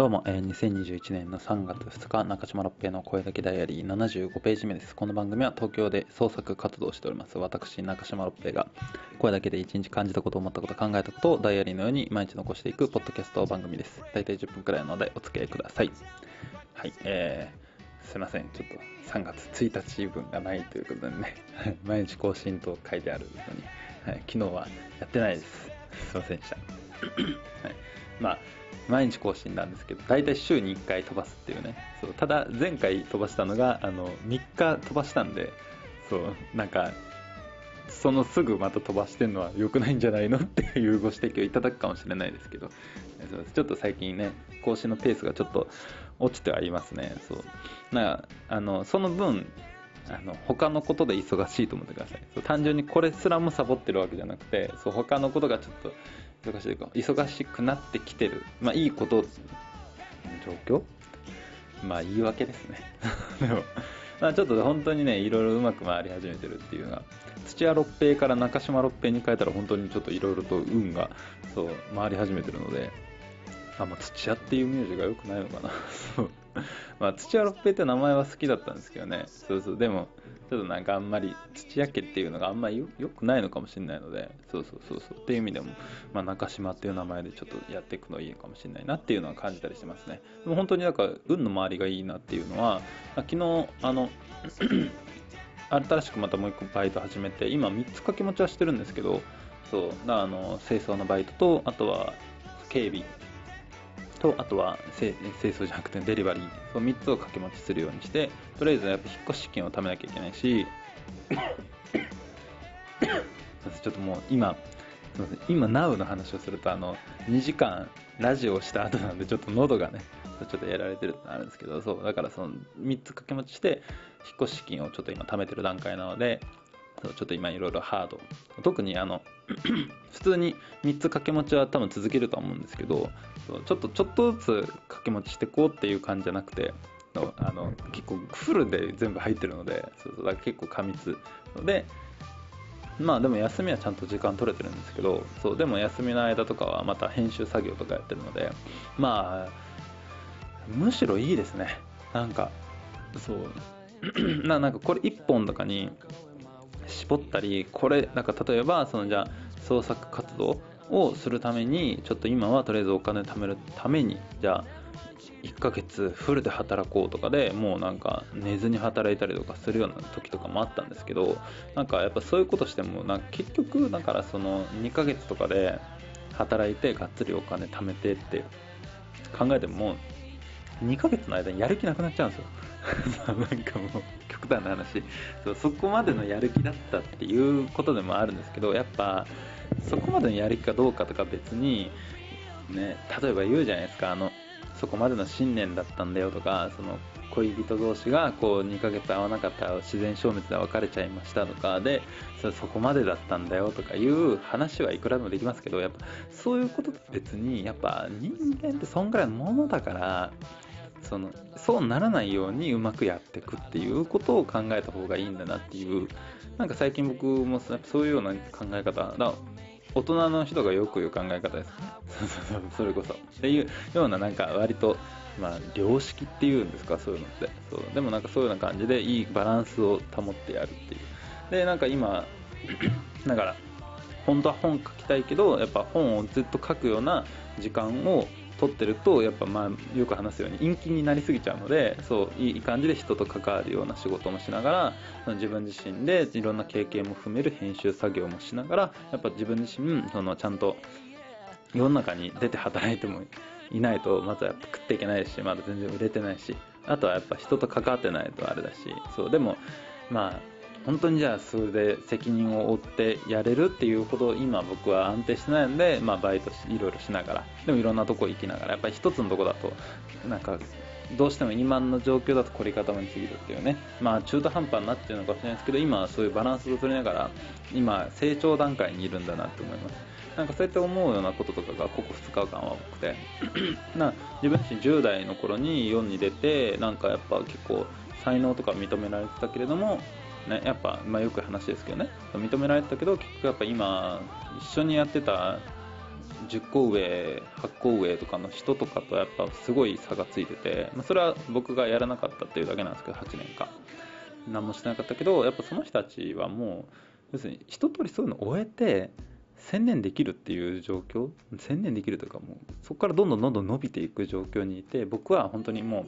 どうも、えー2021年の3月2日、中島六平の声だけダイアリー75ページ目です。この番組は東京で創作活動をしております。私、中島六平が声だけで一日感じたこと、思ったこと、考えたことをダイアリーのように毎日残していくポッドキャスト番組です。大体10分くらいなのでお付き合いください。はい、えー、すいません。ちょっと3月1日分がないということでね、毎日更新と書いてあるのに、はい、昨日はやってないです。すいませんでした。はい、まあ毎日更新なんですけど大体週に1回飛ばすっていうね。そうただ前回飛ばしたのがあの3日飛ばしたんでそうなんかそのすぐまた飛ばしてるのは良くないんじゃないのっていうご指摘をいただくかもしれないですけどちょっと最近ね更新のペースがちょっと落ちてはいますね。そう。なあのその分あの他のことで忙しいと思ってください。そう単純にこれすらもサボってるわけじゃなくてそう他のことがちょっと忙しいか忙しくなってきてる。まあいいこと状況？まあ言い訳ですね。でもまあちょっと本当にねいろいろうまく回り始めてるっていうのが土屋六平から中島六平に変えたら本当にちょっといろいろと運がそう回り始めてるのであ、まあ、土屋っていう名字が良くないのかな。そう。まあ土屋六平って名前は好きだったんですけどね。そうそう。でもちょっとなんかあんまり土屋家っていうのがあんまりよ良くないのかもしれないので。そうそうそうそう。っていう意味でも、まあ、中島っていう名前でちょっとやっていくのいいかもしれないなっていうのは感じたりしてますね。でも本当になんか運の周りがいいなっていうのはあ昨日あの 新しくまたもう一個バイト始めて今3つ掛け持ちはしてるんですけどそう。だあの清掃のバイトとあとは警備とあとは清清掃じゃなくてデリバリー。そう3つを掛け持ちするようにしてとりあえずやっぱ引っ越し資金を貯めなきゃいけないし ちょっともう今すません今 NOW の話をするとあの2時間ラジオをした後なんでちょっと喉がねちょっとやられてるってあるんですけどそうだからその3つ掛け持ちして引っ越し資金をちょっと今貯めてる段階なのでそうちょっと今いろいろハード。特にあの 普通に3つ掛け持ちは多分続けるとは思うんですけどちょっとちょっとずつ掛け持ちしていこうっていう感じじゃなくてあの結構フルで全部入ってるのでそうそうだから結構過密。でまあでも休みはちゃんと時間取れてるんですけどそうでも休みの間とかはまた編集作業とかやってるのでまあむしろいいですね。なんかそう。ななんかこれ1本とかに絞ったりこれなんか例えばそのじゃ創作活動をするためにちょっと今はとりあえずお金貯めるためにじゃあ1ヶ月フルで働こうとかでもうなんか寝ずに働いたりとかするような時とかもあったんですけどなんかやっぱそういうことしてもなんか結局だからその2ヶ月とかで働いてがっつりお金貯めてって考えても2ヶ月の間にやる気なくなっちゃうんですよ。なんかもう極端な話。そうそこまでのやる気だったっていうことでもあるんですけどやっぱそこまでのやる気かどうかとか別にね例えば言うじゃないですか。あのそこまでの信念だったんだよとかその恋人同士がこう2ヶ月会わなかったら自然消滅で別れちゃいましたとかでそそこまでだったんだよとかいう話はいくらでもできますけどやっぱそういうことと別にやっぱ人間ってそんぐらいのものだからそのそうならないようにうまくやっていくっていうことを考えた方がいいんだなっていうなんか最近僕もそういうような考え方だ大人の人がよく言う考え方です。ね それこそ。っていうようななんか割とまあ良識っていうんですかそういうのって。そう。でもなんかそういうような感じでいいバランスを保ってやるっていう。でなんか今 だから本当は本書きたいけどやっぱ本をずっと書くような時間を取ってるとやっぱまあよく話すように陰気になりすぎちゃうのでそういい感じで人と関わるような仕事もしながら自分自身でいろんな経験も踏める編集作業もしながらやっぱ自分自身そのちゃんと世の中に出て働いてもいないとまずはやっぱ食っていけないしまだ全然売れてないしあとはやっぱ人と関わってないとあれだしそうでもまあ本当にじゃあそれで責任を負ってやれるっていうほど今僕は安定してないので、まあ、バイトいろいろしながらでもいろんなとこ行きながらやっぱり一つのとこだとなんかどうしても今の状況だと凝り固まりすぎるっていうね。まあ中途半端になってるのかもしれないですけど今はそういうバランスを取りながら今成長段階にいるんだなって思います。なんかそうやって思うようなこととかがここ2日間は多くて な自分自身10代の頃に世に出てなんかやっぱ結構才能とか認められてたけれどもね、やっぱ、まあ、よく話ですけどね。認められてたけど結局やっぱ今一緒にやってた10個上8個上とかの人とかとやっぱすごい差がついてて、まあ、それは僕がやらなかったっていうだけなんですけど8年間。何もしてなかったけどやっぱその人たちはもう要するに一通りそういうのを終えて専念できるっていう状況専念できるというかもうそこからどんどんどんどん伸びていく状況にいて僕は本当にもう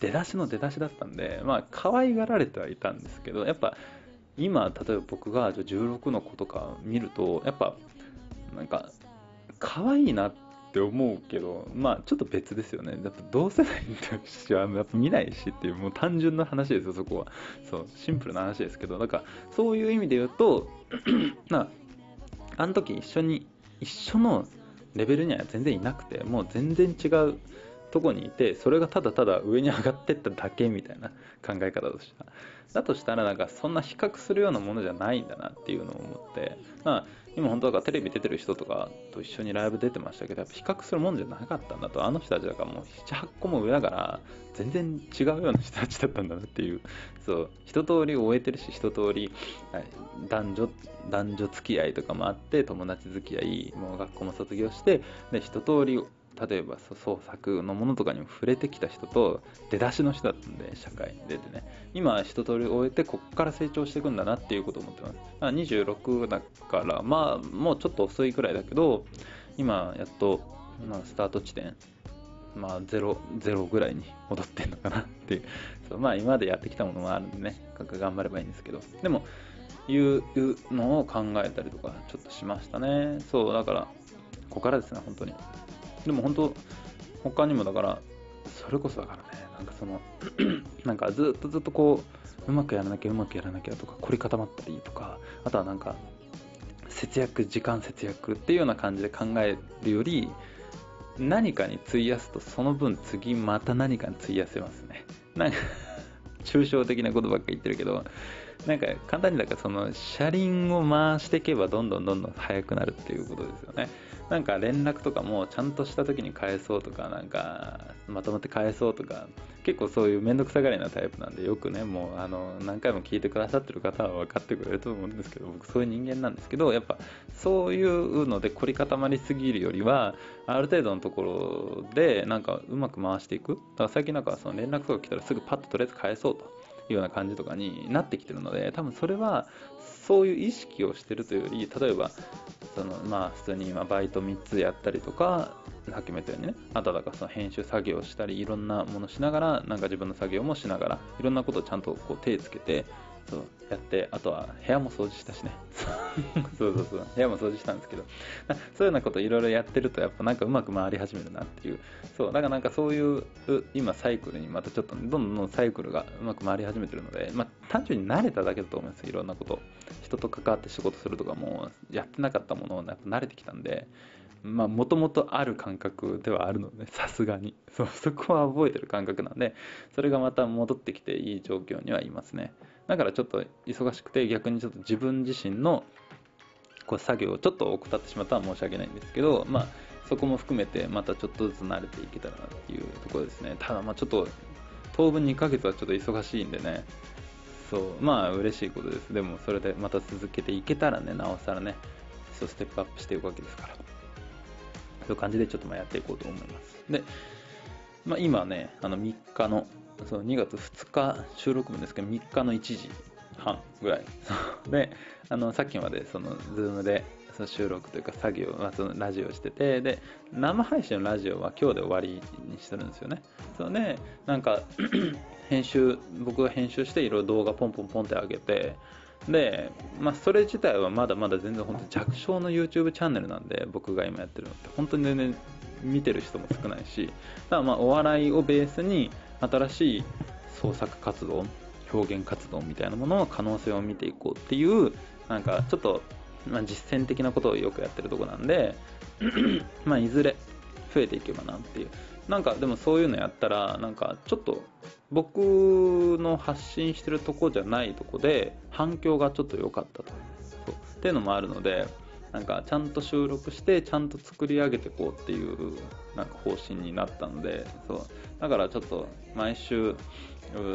出だしの出だしだったんでまあ可愛がられてはいたんですけどやっぱ今例えば僕が16の子とか見るとやっぱなんか可愛いなって思うけどまあちょっと別ですよね。やっぱ同世代としてはやっぱ見ないしっていうもう単純な話ですよそこは。そうシンプルな話ですけどだかそういう意味で言うと なあの時一緒に一緒のレベルには全然いなくてもう全然違うとこにいてそれがただただ上に上がってっただけみたいな考え方とした。だとしたらなんかそんな比較するようなものじゃないんだなっていうのを思って。まあ今本当だからテレビ出てる人とかと一緒にライブ出てましたけどやっぱ比較するもんじゃなかったんだとあの人たちだからもう78個も上だから全然違うような人たちだったんだなっていう。そう一通り終えてるし一通り、男女男女付き合いとかもあって友達付き合いもう学校も卒業してで一通り例えば創作のものとかにも触れてきた人と出だしの人だったんで社会に出てね。今一通り終えてこっから成長していくんだなっていうことを思ってます。26だからまあもうちょっと遅いくらいだけど今やっと、まあ、スタート地点まあゼロゼロぐらいに戻ってんのかなっていう。そうまあ今までやってきたものもあるんでね頑張ればいいんですけど。でもいうのを考えたりとかちょっとしましたね。そうだからここからですね本当に。でも本当他にもだからそれこそだからねなんかその なんかずっとずっとこううまくやらなきゃうまくやらなきゃとか凝り固まったりとかあとはなんか節約時間節約っていうような感じで考えるより何かに費やすとその分次また何かに費やせますね。なんか抽象的なことばっか言ってるけどなんか簡単にだからその車輪を回していけばどんどんどんどん速くなるっていうことですよね。なんか連絡とかもちゃんとした時に返そうとかなんかまとまって返そうとか結構そういう面倒くさがりなタイプなんでよくねもうあの何回も聞いてくださってる方は分かってくれると思うんですけど僕そういう人間なんですけどやっぱそういうので凝り固まりすぎるよりはある程度のところでなんかうまく回していく。だから最近なんかその連絡とか来たらすぐパッととりあえず返そうと。いうような感じとかになってきてるので多分それはそういう意識をしてるというより例えばそのまあ普通に今バイト3つやったりとかさっきも言ったようにねあとだからその編集作業したりいろんなものしながらなんか自分の作業もしながらいろんなことをちゃんとこう手つけてそうやってあとは部屋も掃除したしね。そうそうそう。部屋も掃除したんですけど。そういうようなこといろいろやってるとやっぱなんかうまく回り始めるなっていう。そうだからなんかそういう今サイクルにまたちょっとどんどんサイクルがうまく回り始めてるので、まあ、単純に慣れただけだと思いますいろんなこと。人と関わって仕事するとかもやってなかったものをやっぱ慣れてきたんでまあもともとある感覚ではあるのでさすがに。そうそこは覚えてる感覚なんでそれがまた戻ってきていい状況にはいますねだからちょっと忙しくて逆にちょっと自分自身のこう作業をちょっと怠ってしまったら申し訳ないんですけど、まあ、そこも含めてまたちょっとずつ慣れていけたらなっていうところですね。ただまあちょっと当分2ヶ月はちょっと忙しいんでね。そうまあ嬉しいことです。でもそれでまた続けていけたらねなおさらねそうステップアップしていくわけですから。そういう感じでちょっとまあやっていこうと思います。で、まあ、今ねあの3日のそう2月2日収録分ですけど3日の1時半ぐらい。であのさっきまでその Zoom でその収録というか作業、まあ、そのラジオしててで生配信のラジオは今日で終わりにしてるんですよね。そうねなんか 編集僕が編集していろいろ動画ポンポンポンって上げてで、まあ、それ自体はまだまだ全然本当弱小の YouTube チャンネルなんで僕が今やってるのって。本当に全然見てる人も少ないし。だからまあお笑いをベースに新しい創作活動表現活動みたいなものの可能性を見ていこうっていうなんかちょっと、まあ、実践的なことをよくやってるとこなんで まあいずれ増えていけばなっていう。なんかでもそういうのやったらなんかちょっと僕の発信してるとこじゃないとこで反響がちょっと良かったと。っていうのもあるのでなんかちゃんと収録してちゃんと作り上げていこうっていうなんか方針になったのでそう。だからちょっと毎週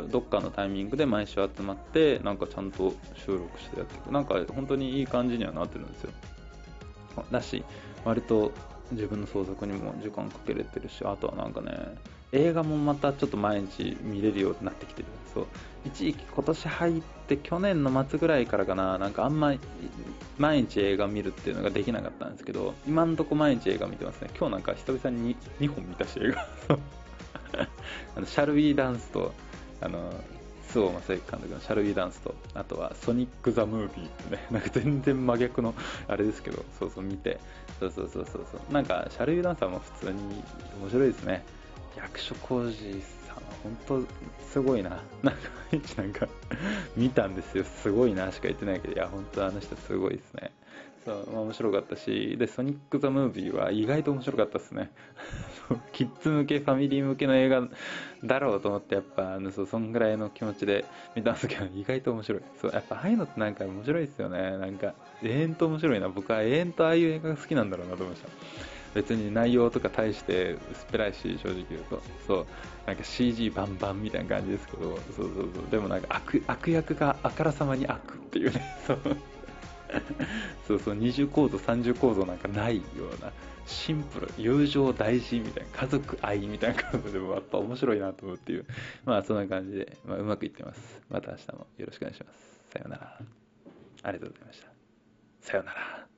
どっかのタイミングで毎週集まってなんかちゃんと収録してやっていく。なんか本当にいい感じにはなってるんですよ。だし割と自分の相続にも時間かけれてるしあとはなんかね映画もまたちょっと毎日見れるようになってきてる。そう。一時期今年入って去年の末ぐらいからかな。なんかあんま毎日映画見るっていうのができなかったんですけど今んとこ毎日映画見てますね。今日なんか久々に 2, 2本見たし映画。あのシャルウィーダンスとあの周防正行監督のシャルウィーダンスとあとはソニック・ザ・ムービーってね。なんか全然真逆のあれですけど。そうそう見て。そうそうそうそうそう。なんかシャルウィーダンスはもう普通に面白いですね。役所広司さんは本当すごいな なんか毎日なんか見たんですよすごいなしか言ってないけどいや本当あの人すごいですねそう、まあ、面白かったし、で、ソニック・ザ・ムービーは意外と面白かったですね。キッズ向け、ファミリー向けの映画だろうと思って、やっぱ、そう、そんぐらいの気持ちで見たんですけど、意外と面白い。そう、やっぱ、ああいうのってなんか面白いですよね。なんか、永遠と面白いな。僕は永遠とああいう映画が好きなんだろうなと思いました。別に内容とか大して薄っぺらいし、正直言うと。そう、なんか CG バンバンみたいな感じですけど、そうそうそう。でもなんか悪悪役があからさまに悪っていうね。そう。そうそう。二重構造三重構造なんかないような。シンプル友情大事みたいな。家族愛みたいな感じでもやっぱ面白いなと思うっていう。まあそんな感じで、まあ、うまくいってます。また明日もよろしくお願いします。さようなら。ありがとうございました。さようなら。